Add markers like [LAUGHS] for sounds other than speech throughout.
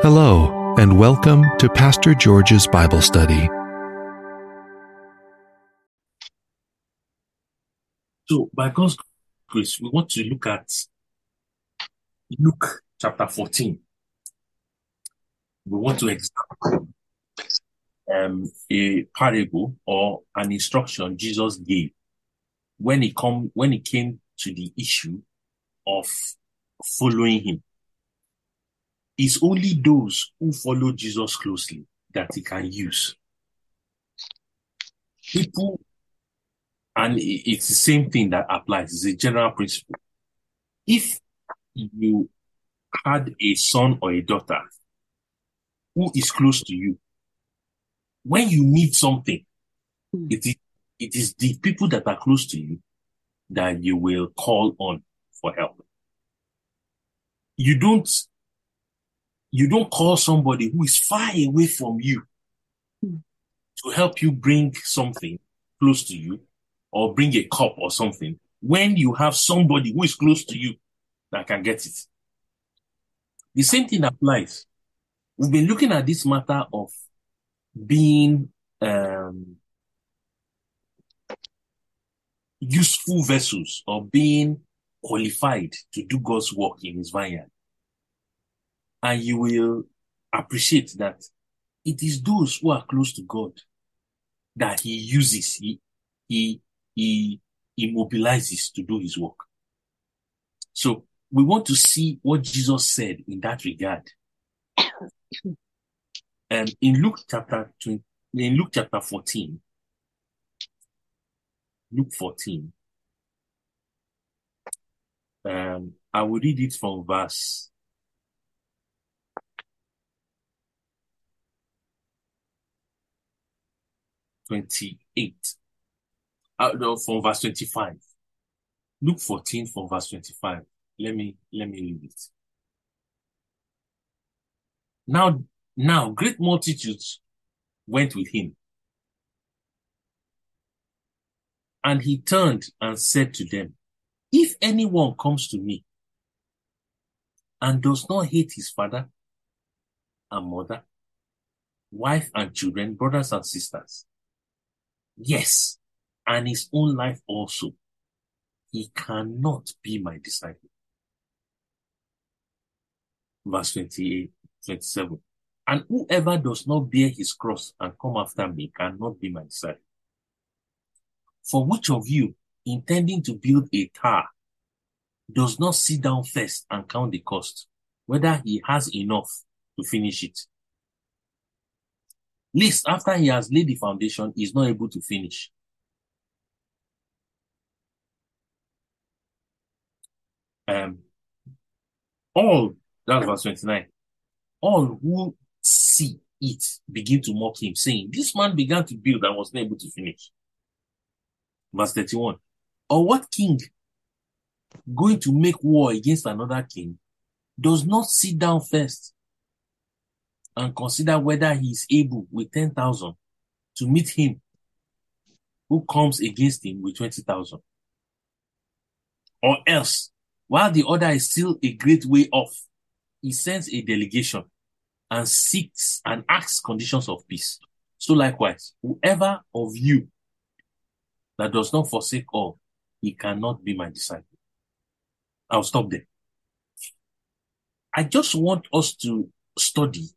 Hello, and welcome to Pastor George's Bible Study. So, by God's grace, we want to look at Luke chapter 14. We want to examine um, a parable or an instruction Jesus gave when he come when he came to the issue of following him. It's only those who follow Jesus closely that he can use. People, and it's the same thing that applies. It's a general principle. If you had a son or a daughter who is close to you, when you need something, hmm. it is, it is the people that are close to you that you will call on for help. You don't, you don't call somebody who is far away from you to help you bring something close to you or bring a cup or something when you have somebody who is close to you that can get it. The same thing applies. We've been looking at this matter of being um, useful vessels or being qualified to do God's work in his vineyard. And you will appreciate that it is those who are close to God that he uses, he, he, he, he mobilizes to do his work. So we want to see what Jesus said in that regard. [COUGHS] Um, in Luke chapter 20, in Luke chapter 14, Luke 14, um, I will read it from verse twenty-eight. Uh, no, from verse twenty-five. Luke fourteen from verse twenty-five. Let me let me read it. Now, now great multitudes went with him. And he turned and said to them, If anyone comes to me and does not hate his father and mother, wife and children, brothers and sisters, yes, and his own life also, he cannot be my disciple. Verse 28, 27. And whoever does not bear his cross and come after me cannot be my disciple. For which of you, intending to build a tower, does not sit down first and count the cost, whether he has enough to finish it? Least after he has laid the foundation, he is not able to finish. Um, all, that's verse 29. All who see it begin to mock him, saying, This man began to build and was not able to finish. Verse 31. Or what king going to make war against another king does not sit down first and consider whether he is able with 10,000 to meet him who comes against him with 20,000? Or else, while the other is still a great way off, he sends a delegation and seeks and asks conditions of peace. So likewise, whoever of you that does not forsake all, he cannot be my disciple. I'll stop there. I just want us to study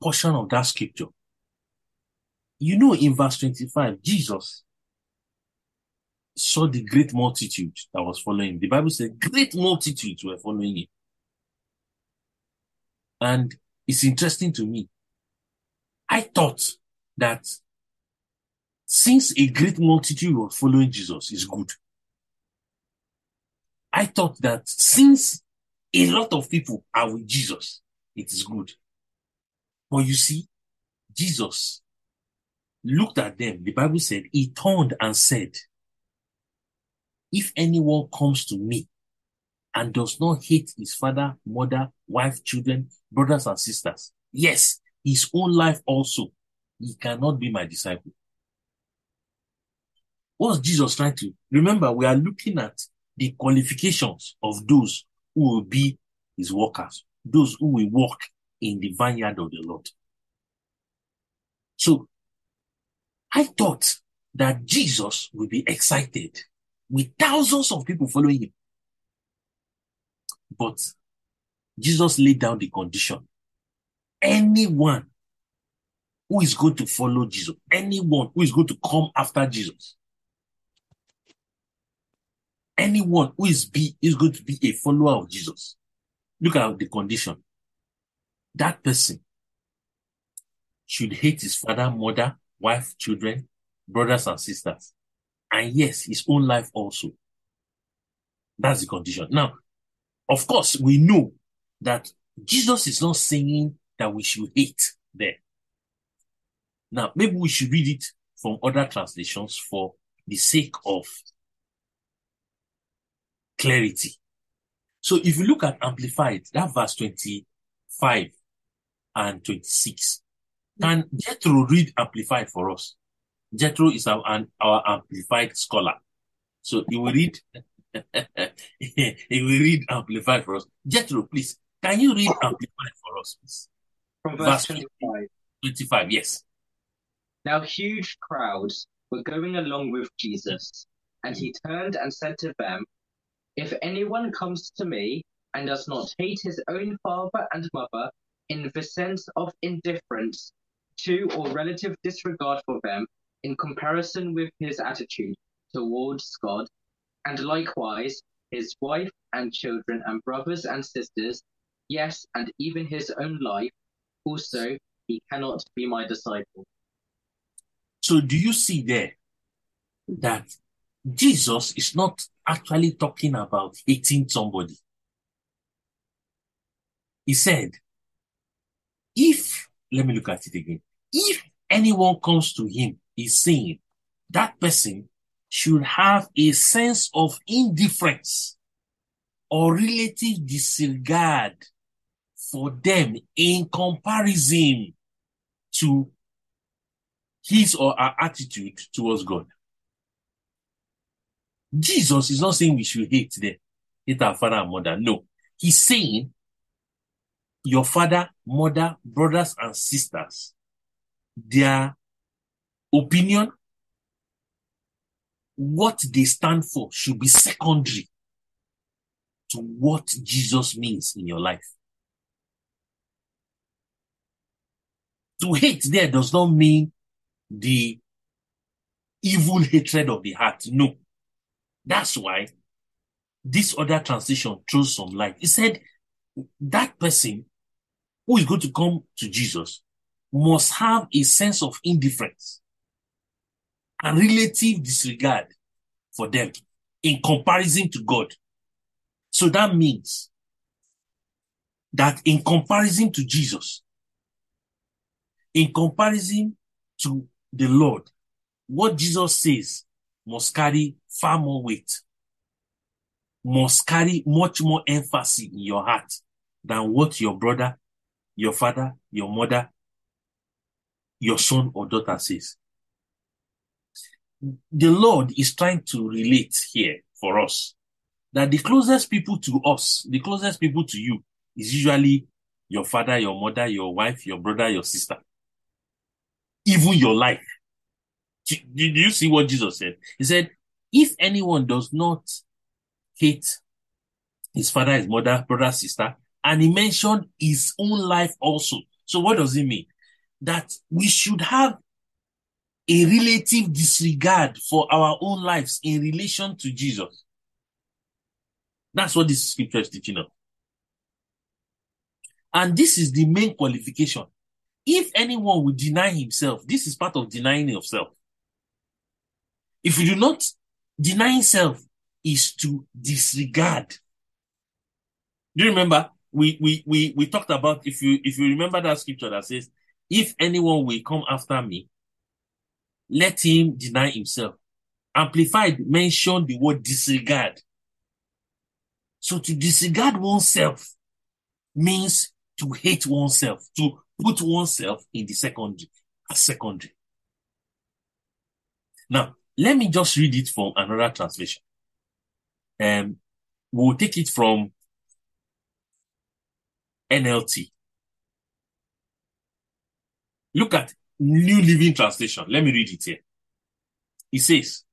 portion of that scripture. You know, in verse 25, Jesus saw the great multitude that was following him. The Bible said great multitudes were following him. And it's interesting to me. I thought that since a great multitude was following Jesus is good. I thought that since a lot of people are with Jesus, it is good. But you see, Jesus looked at them. The Bible said he turned and said, if anyone comes to me and does not hate his father, mother, wife, children, brothers and sisters, yes, his own life also, he cannot be my disciple. What's Jesus trying to? Remember, we are looking at the qualifications of those who will be his workers, those who will walk in the vineyard of the Lord. So I thought that Jesus would be excited with thousands of people following him. But Jesus laid down the condition. Anyone who is going to follow Jesus, anyone who is going to come after Jesus, anyone who is be is going to be a follower of Jesus. Look at the condition. That person should hate his father, mother, wife, children, brothers, and sisters. And yes, his own life also. That's the condition. Now, of course, we know that Jesus is not saying that we should hate there. Now, maybe we should read it from other translations for the sake of clarity. So if you look at Amplified, that verse 25 and 26, hmm. can Jethro read Amplified for us? Jethro is our, an, our Amplified scholar. So he will read, [LAUGHS] he will read Amplified for us. Jethro, please, can you read Amplified for us, please? From verse 25. 25, yes. Now huge crowds were going along with Jesus, and he turned and said to them, If anyone comes to me and does not hate his own father and mother in the sense of indifference to or relative disregard for them in comparison with his attitude towards God, and likewise his wife and children and brothers and sisters, yes, and even his own life, also he cannot be my disciple. So do you see there that Jesus is not actually talking about hating somebody? He said, if, let me look at it again. If anyone comes to him, he's saying that person should have a sense of indifference or relative disregard for them in comparison to his or her attitude towards God. Jesus is not saying we should hate them, hate our father and mother. No. He's saying your father, mother, brothers, and sisters, their opinion, what they stand for should be secondary to what Jesus means in your life. To hate there does not mean the evil hatred of the heart. No. That's why this other transition throws some light. He said that person who is going to come to Jesus must have a sense of indifference and relative disregard for them in comparison to God. So that means that in comparison to Jesus, in comparison to the Lord, what Jesus says must carry far more weight, must carry much more emphasis in your heart than what your brother, your father, your mother, your son or daughter says. The Lord is trying to relate here for us that the closest people to us, the closest people to you is usually your father, your mother, your wife, your brother, your sister, even your life. Did you see what Jesus said? He said, if anyone does not hate his father, his mother, brother, sister, and he mentioned his own life also. So what does it mean? That we should have a relative disregard for our own lives in relation to Jesus. That's what this scripture is teaching us. And this is the main qualification. If anyone will deny himself, this is part of denying yourself. If you do not deny self is to disregard. Do you remember? We, we, we, we talked about, if you, if you remember that scripture that says, if anyone will come after me, let him deny himself. Amplified mentioned the word disregard. So to disregard oneself means to hate oneself, to put oneself in the secondary, as secondary. Now, let me just read it from another translation. Um, we'll take it from NLT. Look at New Living Translation. Let me read it here. It says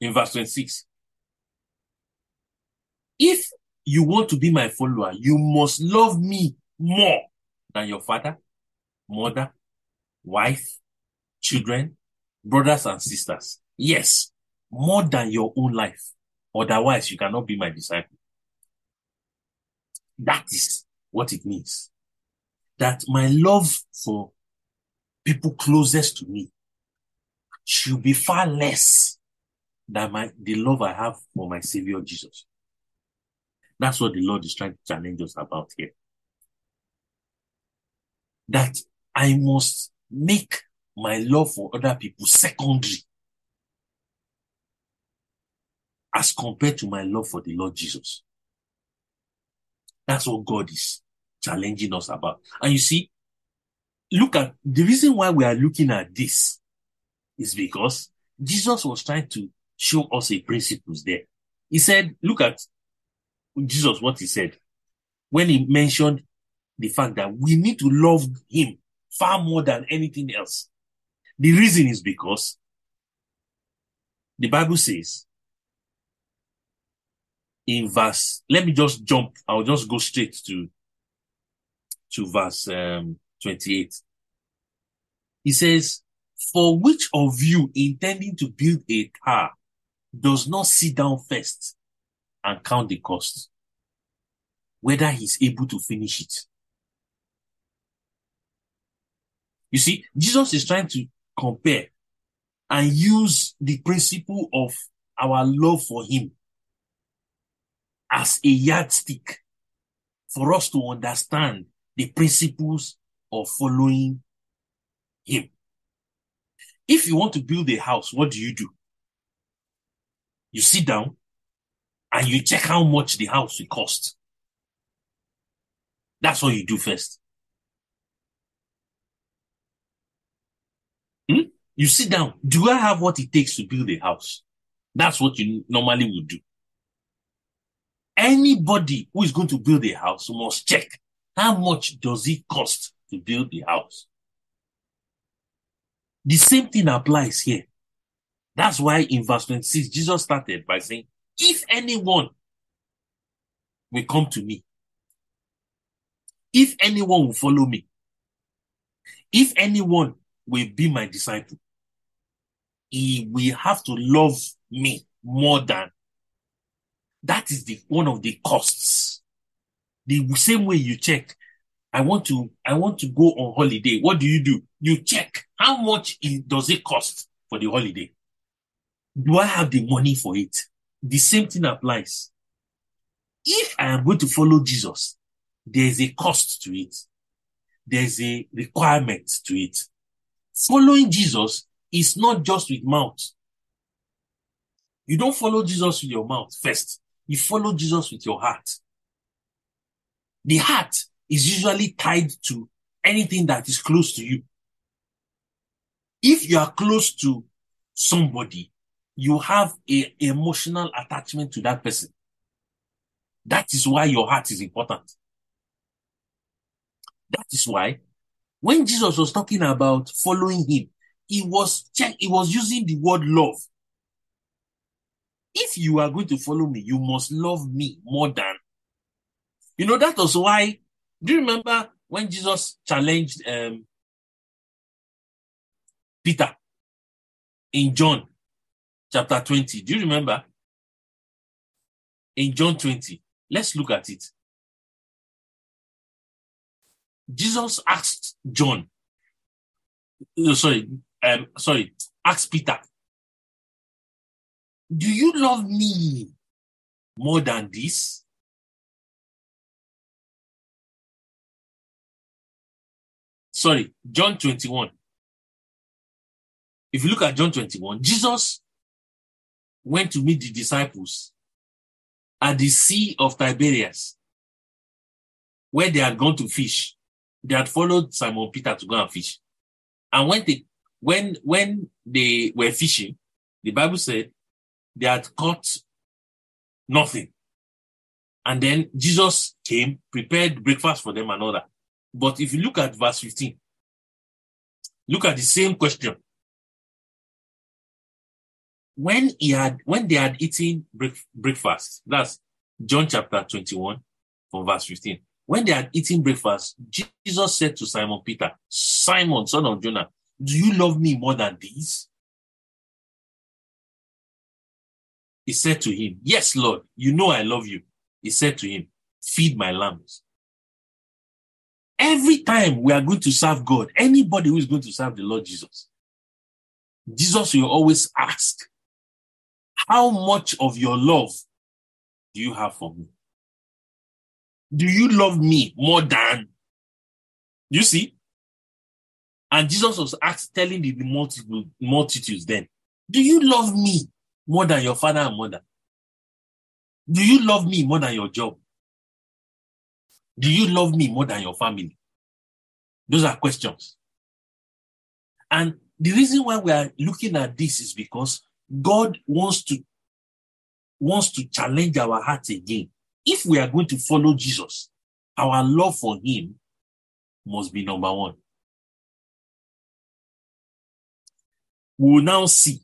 in verse 26 If you want to be my follower, you must love me more than your father, mother, wife, children, brothers, and sisters. Yes, more than your own life. Otherwise, you cannot be my disciple. That is what it means. That my love for people closest to me should be far less than my the love I have for my Savior Jesus. That's what the Lord is trying to challenge us about here. That I must make my love for other people secondary as compared to my love for the Lord Jesus. That's what God is challenging us about. And you see, look at the reason why we are looking at this is because Jesus was trying to show us a principles there. He said, look at Jesus, what he said when he mentioned the fact that we need to love him far more than anything else. The reason is because the Bible says in verse, let me just jump, I'll just go straight to, to verse um, 28. He says, For which of you intending to build a car does not sit down first and count the cost, whether he's able to finish it? You see, Jesus is trying to compare and use the principle of our love for him as a yardstick for us to understand the principles of following him. If you want to build a house, what do you do? You sit down and you check how much the house will cost. That's what you do first. Hmm? You sit down. Do I have what it takes to build a house? That's what you normally would do. Anybody who is going to build a house must check how much does it cost to build the house. The same thing applies here. That's why in verse 26, Jesus started by saying, if anyone will come to me, if anyone will follow me, if anyone will be my disciple, he will have to love me more than that is the one of the costs. The same way you check, I want to, I want to go on holiday. What do you do? You check how much does it cost for the holiday? Do I have the money for it? The same thing applies. If I am going to follow Jesus, there's a cost to it. There's a requirement to it. Following Jesus is not just with mouth. You don't follow Jesus with your mouth first. You follow Jesus with your heart. The heart is usually tied to anything that is close to you. If you are close to somebody, you have a emotional attachment to that person. That is why your heart is important. That is why when Jesus was talking about following him, he was check, he was using the word love. If you are going to follow me, you must love me more than. You know, that was why. Do you remember when Jesus challenged um, Peter in John chapter 20? Do you remember? In John 20. Let's look at it. Jesus asked John, no, sorry, um, sorry, asked Peter, do you love me more than this? Sorry, John 21. If you look at John 21, Jesus went to meet the disciples at the Sea of Tiberias, where they had gone to fish. They had followed Simon Peter to go and fish. And when they when when they were fishing, the Bible said they had caught nothing. And then Jesus came, prepared breakfast for them and all that. But if you look at verse 15, look at the same question. When he had, when they had eaten break, breakfast, that's John chapter 21 from verse 15. When they had eaten breakfast, Jesus said to Simon Peter, Simon, son of Jonah, do you love me more than these? He said to him, Yes, Lord, you know I love you. He said to him, Feed my lambs. Every time we are going to serve God, anybody who is going to serve the Lord Jesus, Jesus will always ask, How much of your love do you have for me? Do you love me more than? You see? And Jesus was asked, telling the multitude, multitudes then, Do you love me more than your father and mother? Do you love me more than your job? Do you love me more than your family? Those are questions. And the reason why we are looking at this is because God wants to wants to challenge our hearts again. If we are going to follow Jesus, our love for him must be number one. We will now see.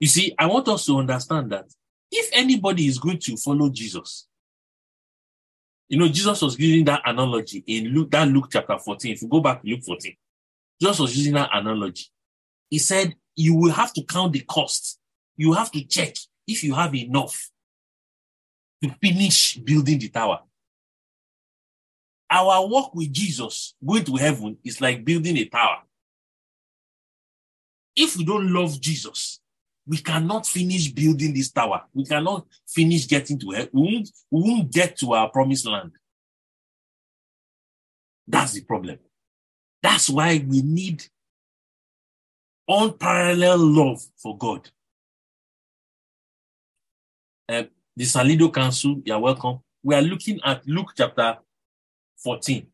You see, I want us to understand that if anybody is going to follow Jesus, you know, Jesus was using that analogy in Luke, that Luke chapter 14. If you go back to Luke 14, Jesus was using that analogy. He said, you will have to count the cost. You have to check if you have enough to finish building the tower. Our walk with Jesus, going to heaven, is like building a tower. If we don't love Jesus, we cannot finish building this tower. We cannot finish getting to heaven. We won't, we won't get to our promised land. That's the problem. That's why we need unparalleled love for God. Uh, the Salido Council, you're welcome. We are looking at Luke chapter 14.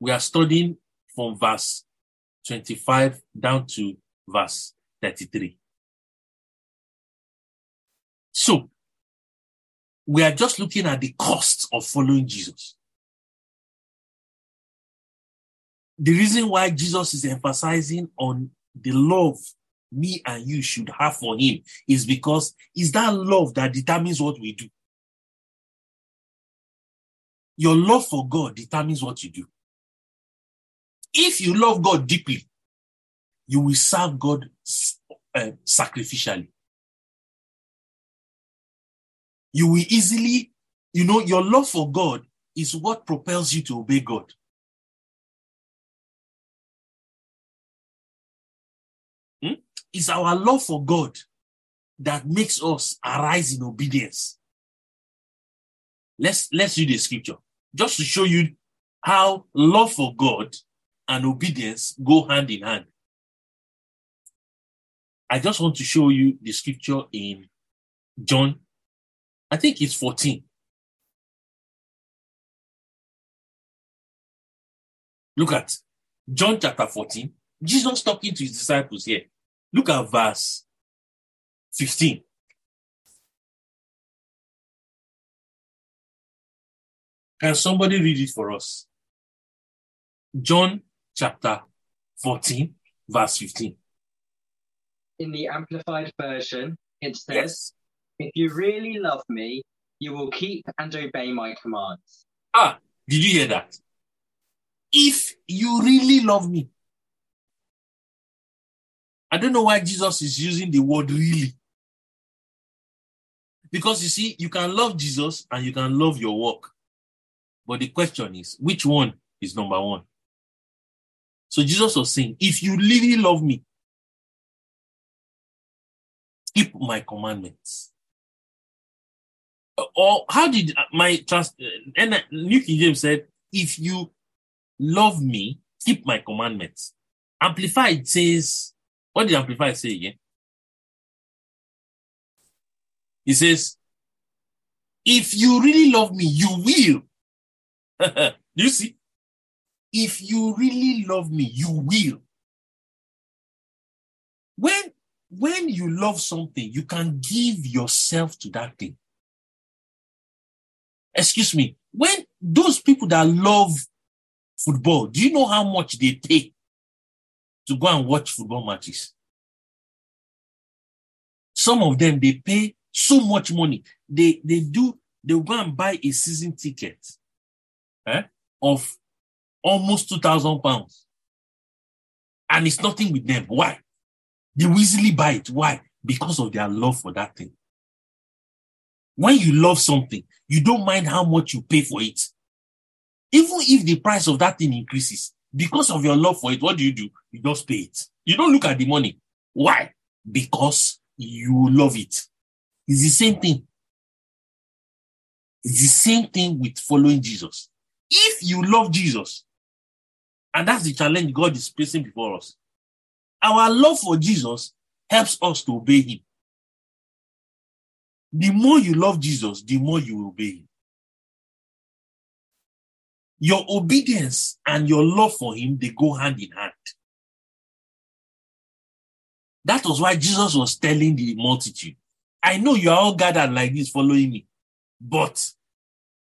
We are studying from verse 25 down to verse 33. So, we are just looking at the cost of following Jesus. The reason why Jesus is emphasizing on the love me and you should have for him is because it's that love that determines what we do. Your love for God determines what you do. If you love God deeply, you will serve God uh, sacrificially. You will easily, you know, your love for God is what propels you to obey God. Hmm? It's our love for God that makes us arise in obedience. Let's let's read the scripture just to show you how love for God and obedience go hand in hand. I just want to show you the scripture in John, I think it's 14. Look at John chapter 14. Jesus talking to his disciples here. Look at verse 15. Can somebody read it for us? John chapter 14, verse 15. In the Amplified Version, it says, Yes. If you really love me, you will keep and obey my commands. Ah, did you hear that? If you really love me. I don't know why Jesus is using the word really. Because you see, you can love Jesus and you can love your work. But the question is, which one is number one? So Jesus was saying, if you really love me, keep my commandments. Or how did my trust, and New King James said, if you love me, keep my commandments. Amplified says, what did Amplified say again? He says, if you really love me, you will. [LAUGHS] you see? If you really love me, you will. When when you love something, you can give yourself to that thing. Excuse me, when those people that love football, do you know how much they pay to go and watch football matches? Some of them they pay so much money. They they do they go and buy a season ticket eh, of almost two thousand pounds, and it's nothing with them. Why? They easily buy it. Why? Because of their love for that thing. When you love something, you don't mind how much you pay for it. Even if the price of that thing increases, because of your love for it, what do you do? You just pay it. You don't look at the money. Why? Because you love it. It's the same thing. It's the same thing with following Jesus. If you love Jesus, and that's the challenge God is placing before us, our love for Jesus helps us to obey him. The more you love Jesus, the more you obey him. Your obedience and your love for him, they go hand in hand. That was why Jesus was telling the multitude, I know you are all gathered like this following me, but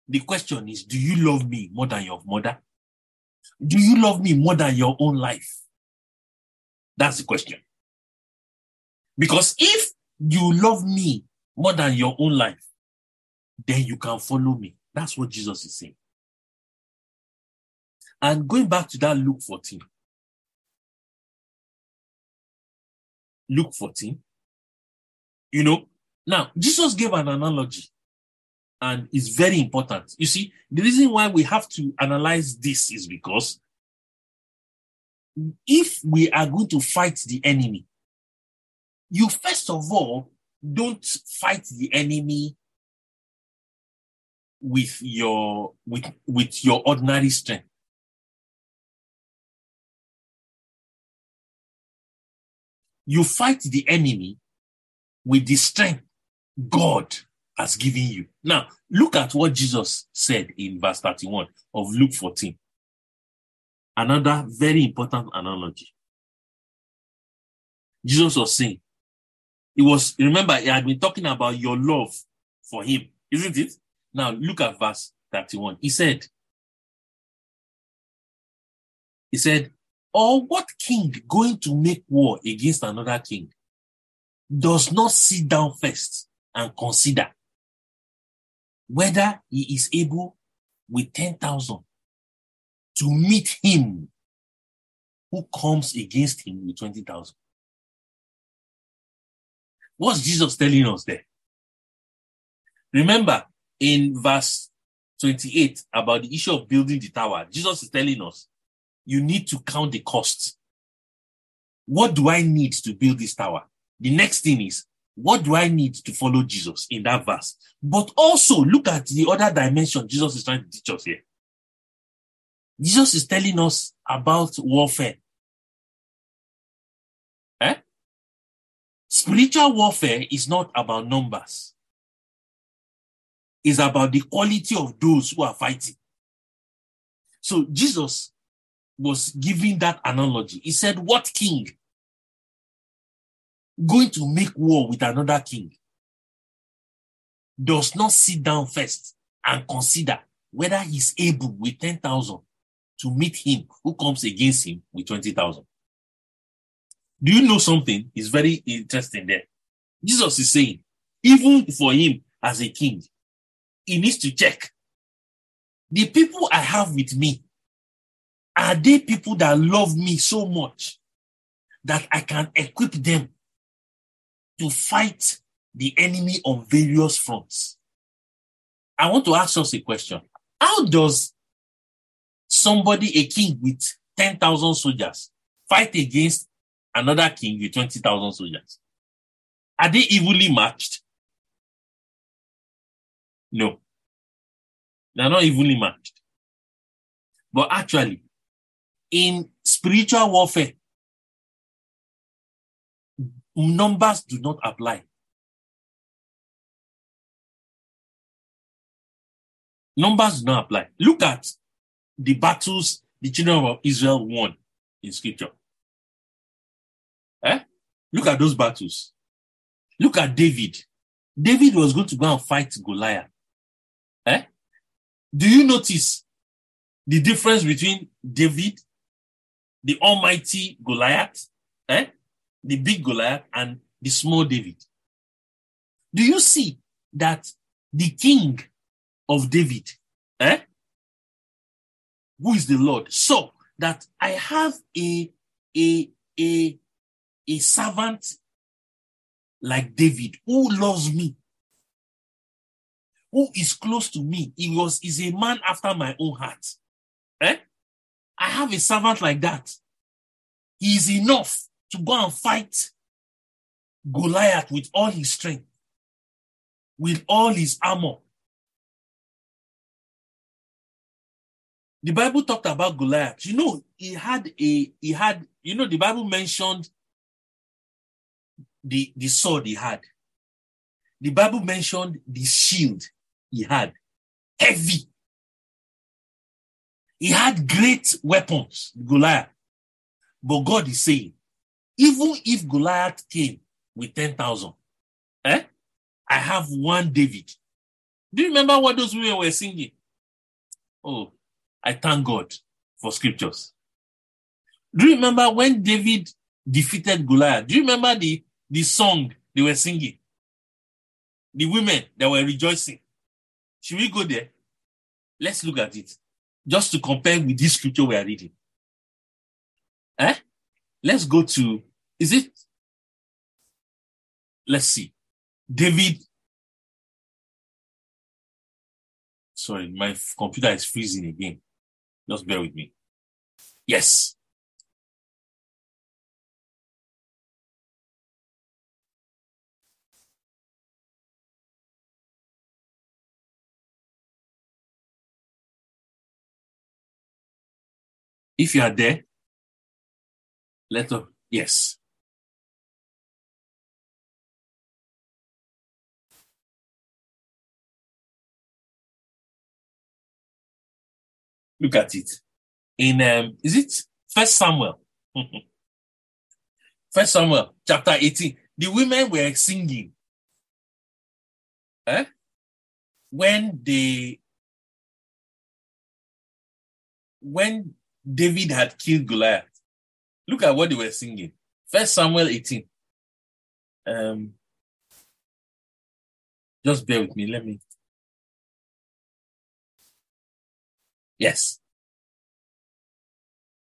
the question is, do you love me more than your mother? Do you love me more than your own life? That's the question. Because if you love me more than your own life, then you can follow me. That's what Jesus is saying. And going back to that Luke 14. Luke 14. You know, now Jesus gave an analogy and it's very important. You see, the reason why we have to analyze this is because if we are going to fight the enemy, you first of all don't fight the enemy with your with with your ordinary strength. You fight the enemy with the strength god has given you. Now look at what jesus said in verse 31 of luke 14 another very important analogy. Jesus was saying he was, remember, he had been talking about your love for him, isn't it? Now look at verse 31. He said, he said, or what king going to make war against another king does not sit down first and consider whether he is able with 10,000 to meet him who comes against him with 20,000. What's Jesus telling us there? Remember in verse 28 about the issue of building the tower, Jesus is telling us you need to count the costs. What do I need to build this tower? The next thing is, what do I need to follow Jesus in that verse? But also look at the other dimension Jesus is trying to teach us here. Jesus is telling us about warfare. Eh? Spiritual warfare is not about numbers. It's about the quality of those who are fighting. So Jesus was giving that analogy. He said, What king going to make war with another king does not sit down first and consider whether he's able with 10,000 to meet him who comes against him with 20,000? Do you know something? It's very interesting there. Jesus is saying, even for him as a king, he needs to check. The people I have with me, are they people that love me so much that I can equip them to fight the enemy on various fronts? I want to ask us a question. How does somebody, a king with 10,000 soldiers, fight against another king with 20,000 soldiers. Are they evenly matched? No. They're not evenly matched. But actually, in spiritual warfare, numbers do not apply. Numbers do not apply. Look at the battles the children of Israel won in scripture. Eh? Look at those battles. Look at David. David was going to go and fight Goliath. Eh? Do you notice the difference between David, the almighty Goliath, eh? the big Goliath, and the small David? Do you see that the king of David, eh? who is the Lord, saw that I have a a a a servant like David who loves me, who is close to me. He was is a man after my own heart. Eh? I have a servant like that. He is enough to go and fight Goliath with all his strength, with all his armor. The Bible talked about Goliath. You know, he had a he had, you know, the Bible mentioned the, the sword he had. The Bible mentioned the shield he had. Heavy. He had great weapons, Goliath. But God is saying, even if Goliath came with 10,000, eh? I have one David. Do you remember what those women were singing? Oh, I thank God for scriptures. Do you remember when David defeated Goliath? Do you remember the, the song they were singing? The women that were rejoicing. Should we go there? Let's look at it. Just to compare with this scripture we are reading. Eh? Let's go to, is it? Let's see. David. Sorry, my computer is freezing again. Just bear with me. Yes. If you are there, let us, yes. Look at it. In um, is it First Samuel? [LAUGHS] First Samuel chapter 18. The women were singing. Eh? When they when David had killed Goliath. Look at what they were singing. First Samuel 18. Um, just bear with me. Let me. Yes.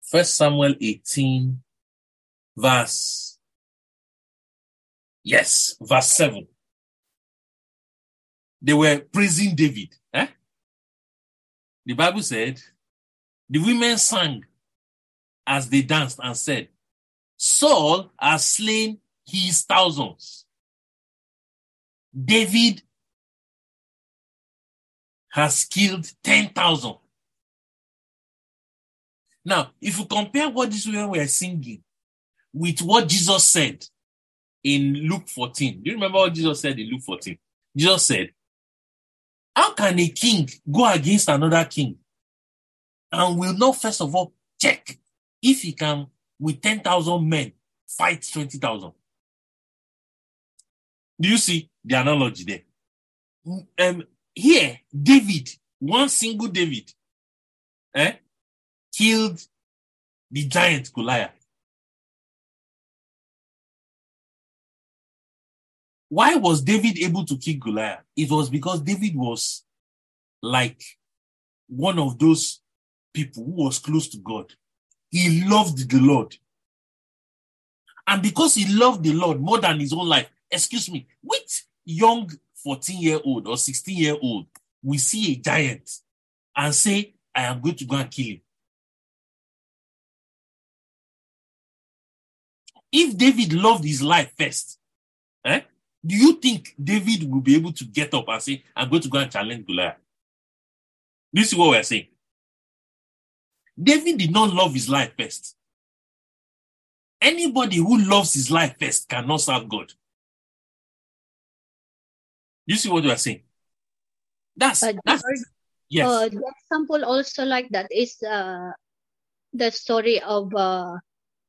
First Samuel 18, verse. Yes, verse 7. They were praising David. Eh? The Bible said, the women sang as they danced and said, Saul has slain his thousands. David has killed 10,000. Now, if you compare what these women were singing with what Jesus said in Luke 14, do you remember what Jesus said in Luke 14? Jesus said, How can a king go against another king and will not first of all check if he can, with 10,000 men, fight 20,000. Do you see the analogy there? Um, here, David, one single David, eh, killed the giant Goliath. Why was David able to kill Goliath? It was because David was like one of those people who was close to God. He loved the Lord. And because he loved the Lord more than his own life, excuse me, which young 14 year old or 16 year old we see a giant and say, I am going to go and kill him? If David loved his life first, eh, do you think David will be able to get up and say, I'm going to go and challenge Goliath? This is what we're saying. David did not love his life first. Anybody who loves his life first cannot serve God. You see what we are saying? That's But that's George, yes. uh, the example also like that is uh, the story of uh,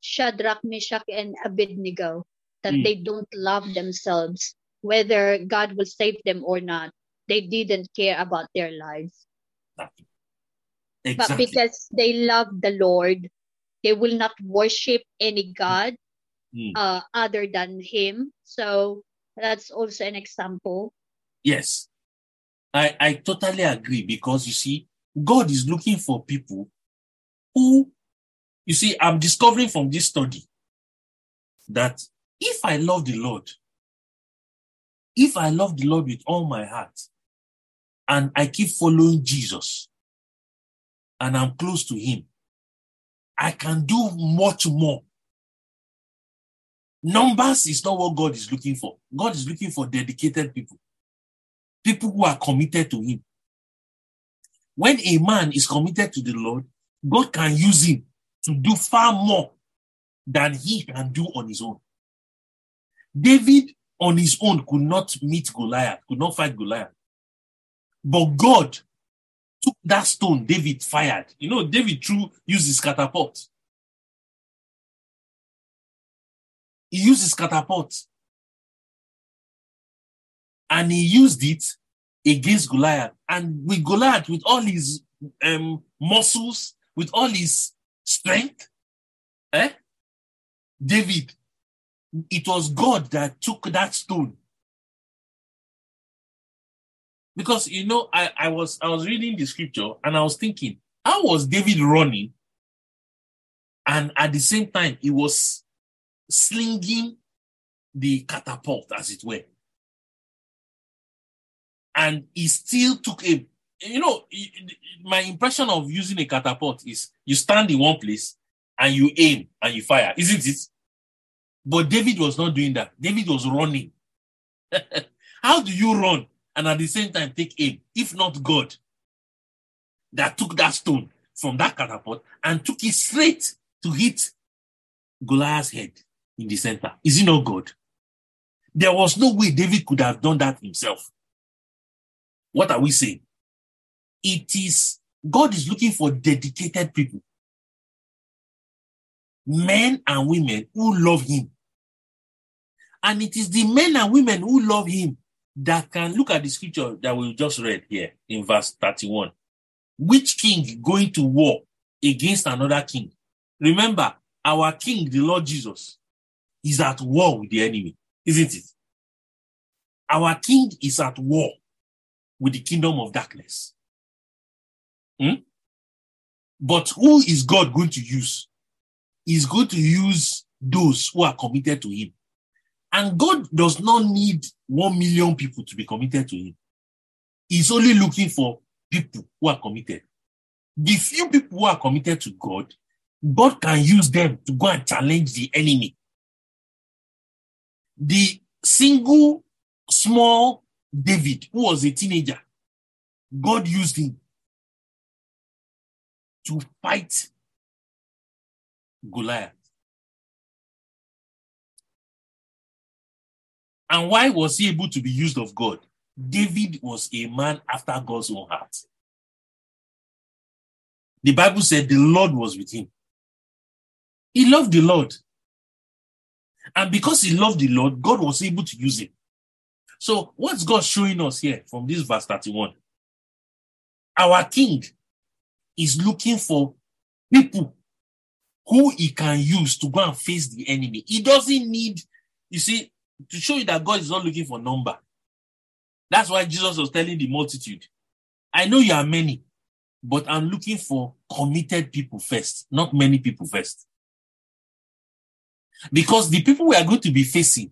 Shadrach, Meshach, and Abednego, that Mm. they don't love themselves, whether God will save them or not. They didn't care about their lives. Exactly. But because they love the Lord, they will not worship any God Mm. uh, other than Him. So that's also an example. Yes. I, I totally agree because you see, God is looking for people who, you see, I'm discovering from this study that if I love the Lord, if I love the Lord with all my heart, and I keep following Jesus, and I'm close to Him, I can do much more. Numbers is not what God is looking for. God is looking for dedicated people, people who are committed to Him. When a man is committed to the Lord, God can use him to do far more than he can do on his own. David on his own could not meet Goliath, could not fight Goliath. But God took that stone David fired. You know, David threw, used his catapult. He used his catapult. And he used it against Goliath. And with Goliath, with all his um, muscles, with all his strength, eh? David, it was God that took that stone. Because you know, I, I was I was reading the scripture and I was thinking, how was David running? And at the same time, he was slinging the catapult, as it were. And he still took a you know my impression of using a catapult is you stand in one place and you aim and you fire isn't it? But david was not doing that. David was running. [LAUGHS] How do you run and at the same time take aim. If not god that took that stone from that catapult and took it straight to hit goliath's head in the center. Is it not god? There was no way david could have done that himself. What are we saying? It is God is looking for dedicated people, men and women who love Him. And it is the men and women who love Him that can look at the scripture that we just read here in verse 31. Which king going to war against another king? Remember, our king, the Lord Jesus, is at war with the enemy, isn't it? Our king is at war with the kingdom of darkness. Hmm? But who is God going to use? He's going to use those who are committed to Him. And God does not need one million people to be committed to Him. He's only looking for people who are committed. The few people who are committed to God, God can use them to go and challenge the enemy. The single small David, who was a teenager, God used him to fight Goliath. And why was he able to be used of God? David was a man after God's own heart. The Bible said the Lord was with him. He loved the Lord. And because he loved the Lord, God was able to use him. So, what's God showing us here from this verse 31? Our king is looking for people who he can use to go and face the enemy. He doesn't need, you see, to show you that God is not looking for number. That's why Jesus was telling the multitude, I know you are many, but I'm looking for committed people first, not many people first. Because the people we are going to be facing,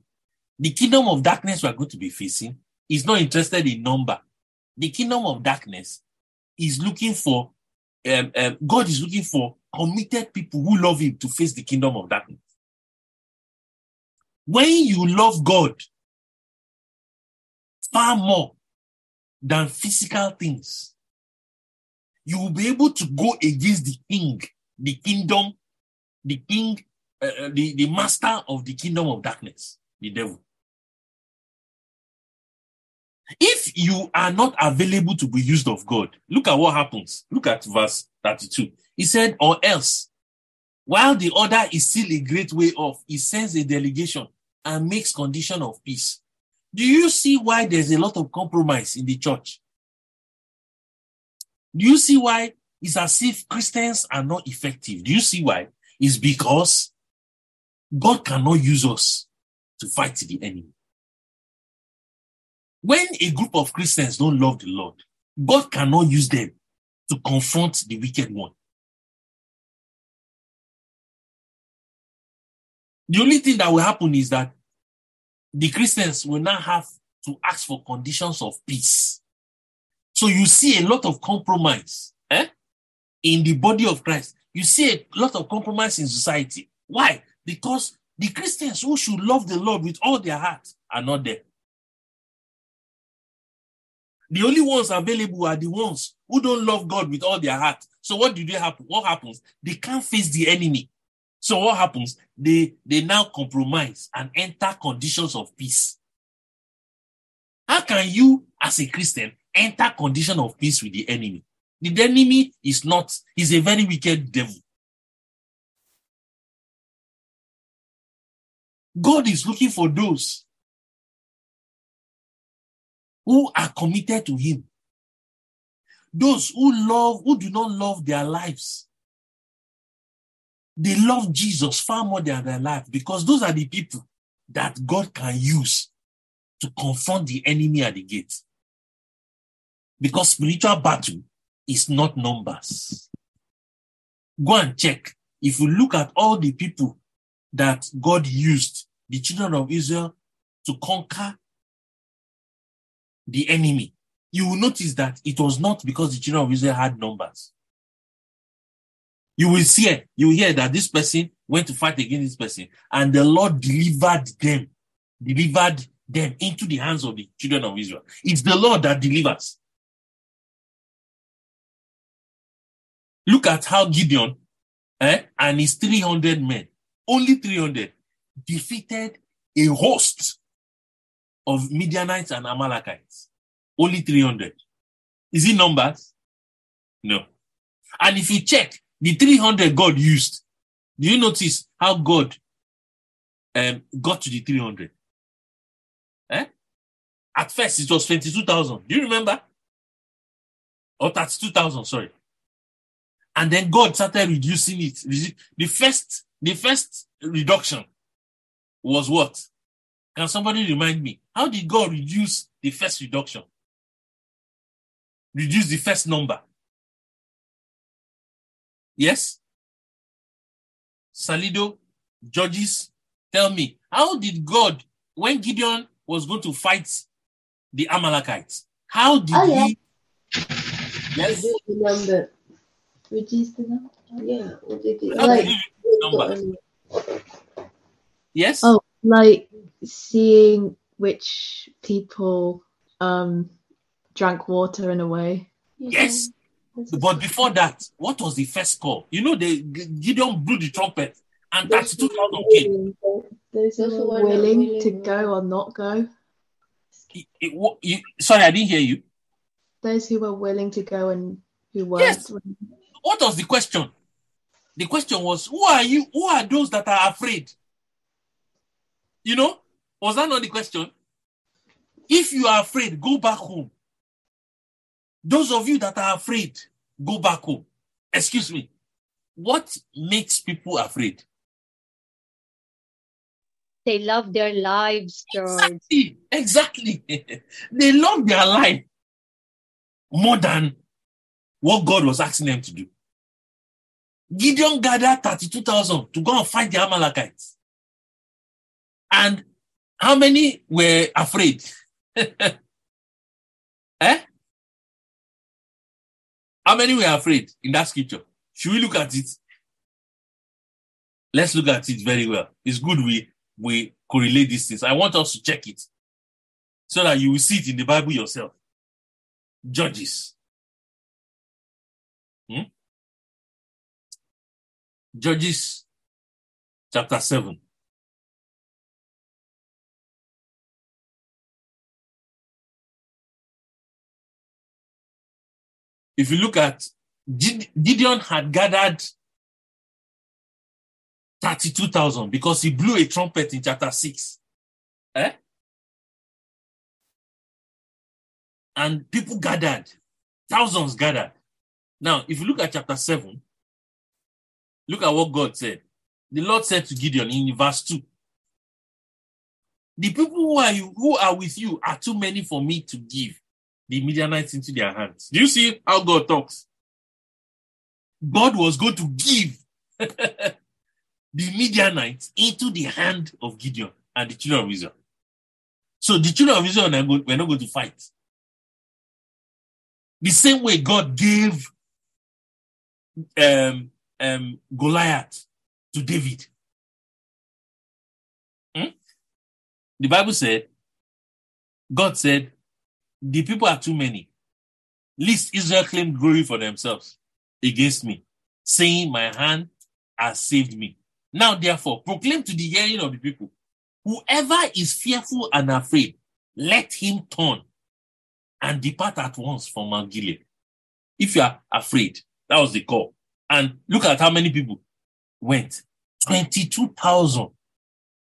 the kingdom of darkness we are going to be facing, is not interested in number. The kingdom of darkness is looking for, um, um, God is looking for committed people who love Him to face the kingdom of darkness. When you love God far more than physical things, you will be able to go against the king, the kingdom, the king, uh, the, the master of the kingdom of darkness, the devil. If you are not available to be used of God, look at what happens. Look at verse 32. He said, or else, while the other is still a great way off, he sends a delegation and makes condition of peace. Do you see why there's a lot of compromise in the church? Do you see why it's as if Christians are not effective? Do you see why? It's because God cannot use us to fight the enemy. When a group of Christians don't love the Lord, God cannot use them to confront the wicked one. The only thing that will happen is that the Christians will now have to ask for conditions of peace. So you see a lot of compromise eh? in the body of Christ. You see a lot of compromise in society. Why? Because the Christians who should love the Lord with all their heart are not there. The only ones available are the ones who don't love God with all their heart. So what do they happen? What happens? They can't face the enemy. So what happens? They they now compromise and enter conditions of peace. How can you, as a Christian, enter condition of peace with the enemy? The enemy is not, he's a very wicked devil. God is looking for those who are committed to him. Those who love, who do not love their lives. They love Jesus far more than their life because those are the people that God can use to confront the enemy at the gate. Because spiritual battle is not numbers. Go and check. If you look at all the people that God used, the children of Israel, to conquer the enemy, you will notice that it was not because the children of Israel had numbers. You will see, you will hear that this person went to fight against this person, and the Lord delivered them, delivered them into the hands of the children of Israel. It's the Lord that delivers. Look at how Gideon eh, and his 300 men, only 300, defeated a host of Midianites and Amalekites. Only 300. Is it numbers? No. And if you check the 300 God used, do you notice how God um, got to the 300? Eh? At first, it was 22,000. Do you remember? Or 32,000, sorry. And then God started reducing it. The first, the first reduction was what? Can somebody remind me? How did God reduce the first reduction? Reduce the first number. Yes? Salido, judges, tell me, how did God, when Gideon was going to fight the Amalekites, how did Oh, yeah. he? Yes? I do the number? Yeah, or did it? Like, did he reduce numbers? Yes? Oh, like seeing which people um drank water in a way. Yes. But before that, what was the first call? You know, the Gideon blew the trumpet and 32,000 came. Those who Those who were were not willing willing, to go or not go. It- it wa- you- sorry, I didn't hear you. Those who were willing to go and who weren't. Yes. What was the question? The question was, who are you? Who are those that are afraid? You know, was that not the question? If you are afraid, go back home. Those of you that are afraid, go back home. Excuse me. What makes people afraid? They love their lives, George. Exactly. Exactly. [LAUGHS] they love their life more than what God was asking them to do. Gideon gathered 32,000 to go and fight the Amalekites. And how many were afraid? [LAUGHS] eh? How many were afraid in that scripture? Should we look at it? Let's look at it very well. It's good we we correlate these things. I want us to check it so that you will see it in the Bible yourself. Judges. Hmm? Judges chapter 7. If you look at Gideon had gathered 32,000 because he blew a trumpet in chapter 6. Eh? And people gathered, thousands gathered. Now, if you look at chapter 7, look at what God said. The Lord said to Gideon in verse 2 The people who are, you, who are with you are too many for me to give the Midianites into their hands. Do you see how God talks? God was going to give [LAUGHS] the Midianites into the hand of Gideon and the children of Israel. So the children of Israel were not going to fight. The same way God gave um, um, Goliath to David. Hmm? The Bible said, God said, the people are too many. Least Israel claimed glory for themselves against me, saying, My hand has saved me. Now, therefore, proclaim to the hearing of the people whoever is fearful and afraid, let him turn and depart at once from Mount Gilead. If you are afraid, that was the call. And look at how many people went. 22,000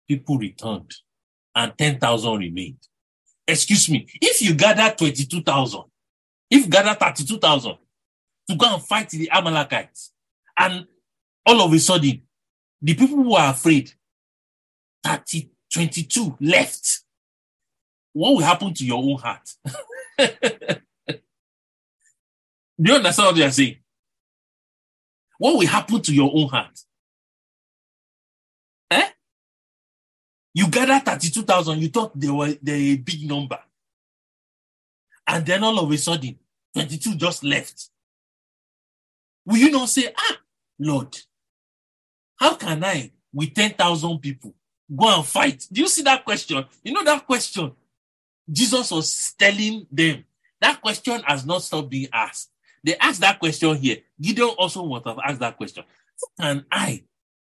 people returned and 10,000 remained. Excuse me. If you gather 22,000, if you gather 32,000 to go and fight the Amalekites, and all of a sudden, the people who are afraid, 30, 22 left. What will happen to your own heart? [LAUGHS] Do you understand what they are saying? What will happen to your own heart? You gather 32,000, you thought they were, they a big number. And then all of a sudden, 22 just left. Will you not say, ah, Lord, how can I, with 10,000 people, go and fight? Do you see that question? You know that question? Jesus was telling them that question has not stopped being asked. They asked that question here. Gideon also would have asked that question. How can I,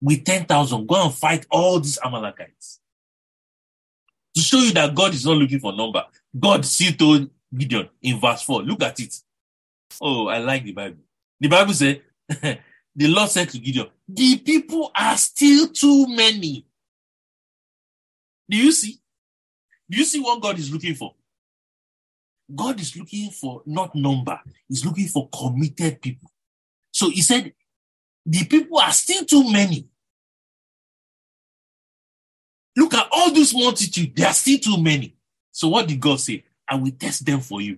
with 10,000, go and fight all these Amalekites? To show you that God is not looking for number. God still told Gideon in verse 4. Look at it. Oh, I like the Bible. The Bible said, [LAUGHS] the Lord said to Gideon, the people are still too many. Do you see? Do you see what God is looking for? God is looking for not number, He's looking for committed people. So He said, the people are still too many. Look at all this multitude, they are still too many. So what did God say? I will test them for you.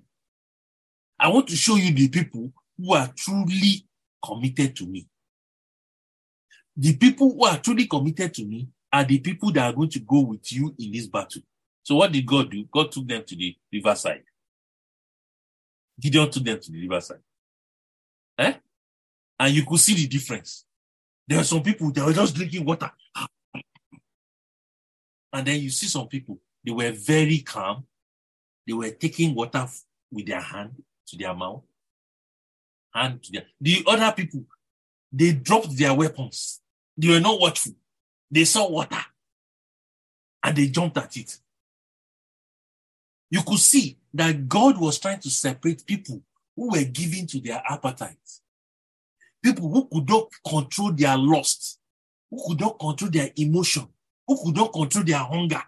I want to show you the people who are truly committed to me. The people who are truly committed to me are the people that are going to go with you in this battle. So what did God do? God took them to the riverside. Gideon took them to the riverside. Eh? And you could see the difference. There are some people that were just drinking water. And then you see some people, they were very calm. They were taking water with their hand to their mouth. Hand to their the other people, they dropped their weapons. They were not watchful. They saw water and they jumped at it you could see that God was trying to separate people who were giving to their appetites, people who could not control their lust, who could not control their emotion, who could not control their hunger,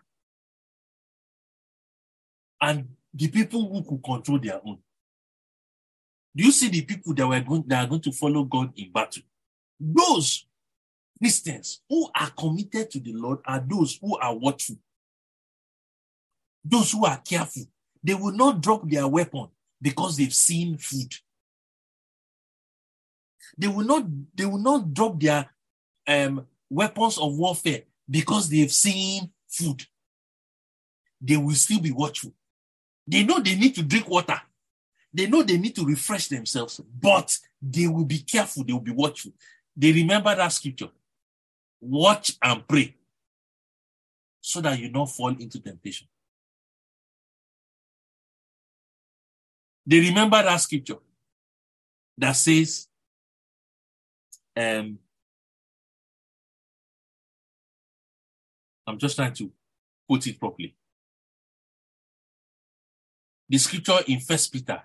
and the people who could control their own. Do you see the people that were going that are going to follow God in battle? Those Christians who are committed to the Lord are those who are watchful, those who are careful, they will not drop their weapon because they've seen food. They will not, they will not drop their um, weapons of warfare because they've seen food. They will still be watchful. They know they need to drink water. They know they need to refresh themselves, but they will be careful. They will be watchful. They remember that scripture. Watch and pray so that you don't fall into temptation. They remember that scripture that says, um, I'm just trying to put it properly. The scripture in First Peter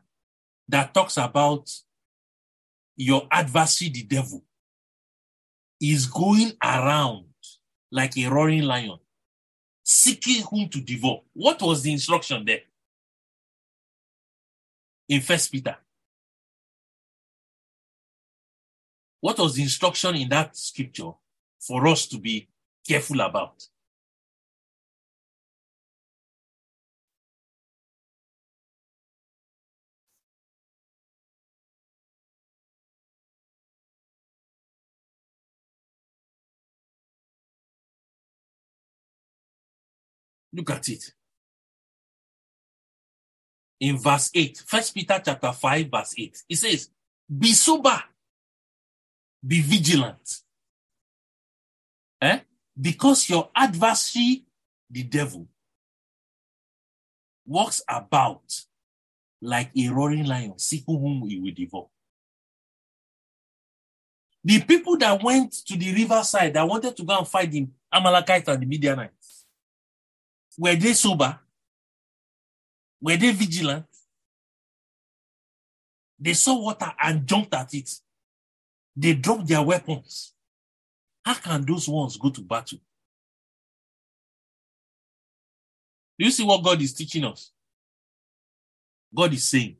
that talks about your adversary, the devil, is going around like a roaring lion, seeking whom to devour. What was the instruction there? in First Peter. What was the instruction in that scripture for us to be careful about? Look at it. In verse 8, First Peter chapter 5, verse 8, it says, Be sober, be vigilant. Eh? Because your adversary, the devil, walks about like a roaring lion, seeking whom he will devour. The people that went to the riverside that wanted to go and fight the Amalekites and the Midianites, were they sober? Were they vigilant? They saw water and jumped at it. They dropped their weapons. How can those ones go to battle? Do you see what God is teaching us? God is saying,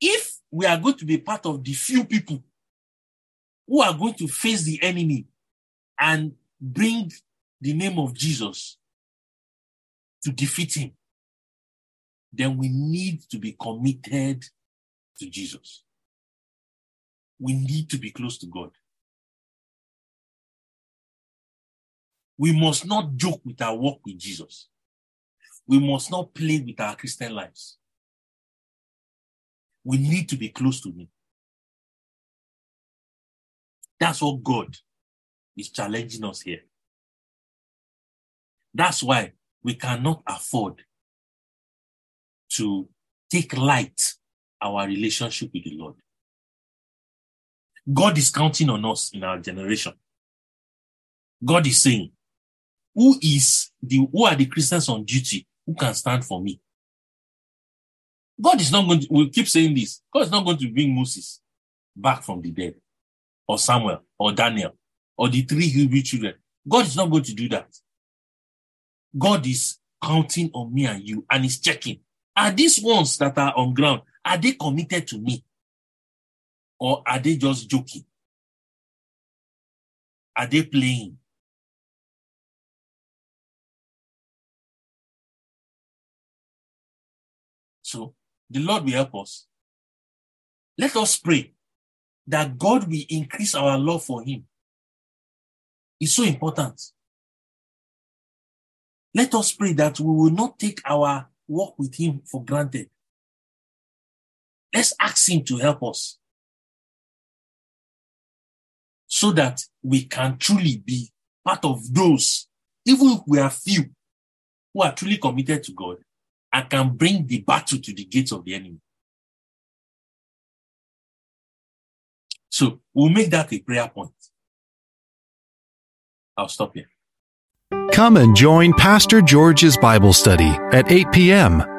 if we are going to be part of the few people who are going to face the enemy and bring the name of Jesus to defeat him, then we need to be committed to Jesus. We need to be close to God. We must not joke with our walk with Jesus. We must not play with our Christian lives. We need to be close to Him. That's what God is challenging us here. That's why we cannot afford to take light our relationship with the Lord. God is counting on us in our generation. God is saying, who is the who are the Christians on duty who can stand for me? God is not going to we keep saying this. God is not going to bring Moses back from the dead, or Samuel, or Daniel, or the three Hebrew children. God is not going to do that. God is counting on me and you and is checking. Are these ones that are on ground, are they committed to me? Or are they just joking? Are they playing? So the Lord will help us. Let us pray that God will increase our love for Him. It's so important. Let us pray that we will not take our walk with Him for granted. Let's ask Him to help us so that we can truly be part of those, even if we are few, who are truly committed to God and can bring the battle to the gates of the enemy. So we'll make that a prayer point. I'll stop here. Come and join Pastor George's Bible study at 8 p.m.